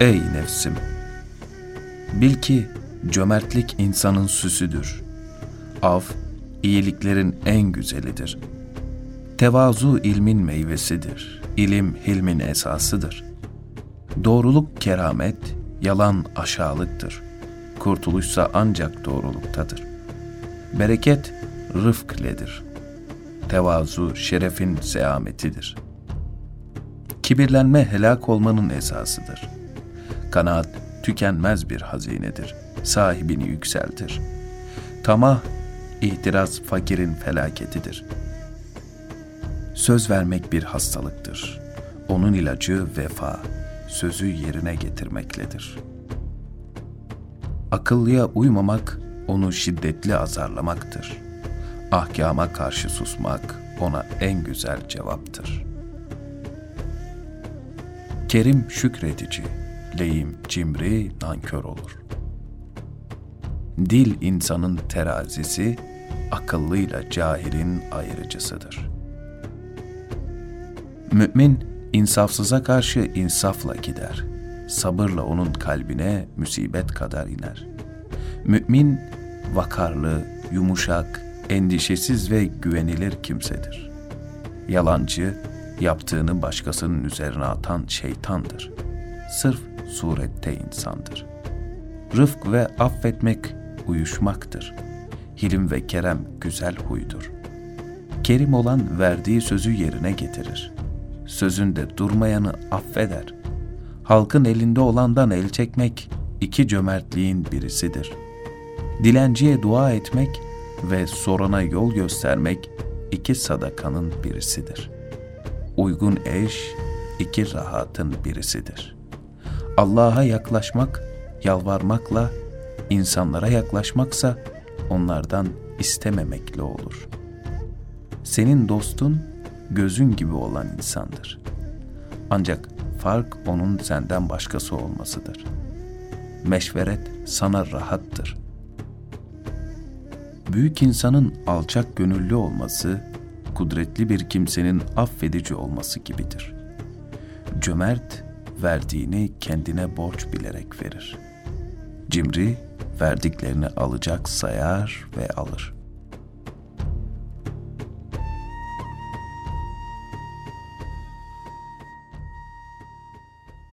Ey nefsim! Bil ki cömertlik insanın süsüdür. Af, iyiliklerin en güzelidir. Tevazu ilmin meyvesidir. İlim hilmin esasıdır. Doğruluk keramet, yalan aşağılıktır. Kurtuluşsa ancak doğruluktadır. Bereket rıfkledir. Tevazu şerefin seametidir. Kibirlenme helak olmanın esasıdır. Kanaat tükenmez bir hazinedir. Sahibini yükseltir. Tamah, ihtiras fakirin felaketidir. Söz vermek bir hastalıktır. Onun ilacı vefa, sözü yerine getirmekledir. Akıllıya uymamak, onu şiddetli azarlamaktır. Ahkama karşı susmak, ona en güzel cevaptır. Kerim şükredici, lehim cimri nankör olur. Dil insanın terazisi, akıllıyla cahilin ayırıcısıdır. Mümin, insafsıza karşı insafla gider. Sabırla onun kalbine musibet kadar iner. Mümin, vakarlı, yumuşak, endişesiz ve güvenilir kimsedir. Yalancı, yaptığını başkasının üzerine atan şeytandır. Sırf surette insandır. Rıfk ve affetmek uyuşmaktır. Hilim ve kerem güzel huydur. Kerim olan verdiği sözü yerine getirir. Sözünde durmayanı affeder. Halkın elinde olandan el çekmek iki cömertliğin birisidir. Dilenciye dua etmek ve sorana yol göstermek iki sadakanın birisidir. Uygun eş iki rahatın birisidir. Allah'a yaklaşmak, yalvarmakla, insanlara yaklaşmaksa onlardan istememekle olur. Senin dostun gözün gibi olan insandır. Ancak fark onun senden başkası olmasıdır. Meşveret sana rahattır. Büyük insanın alçak gönüllü olması, kudretli bir kimsenin affedici olması gibidir. Cömert, verdiğini kendine borç bilerek verir. Cimri, verdiklerini alacak sayar ve alır.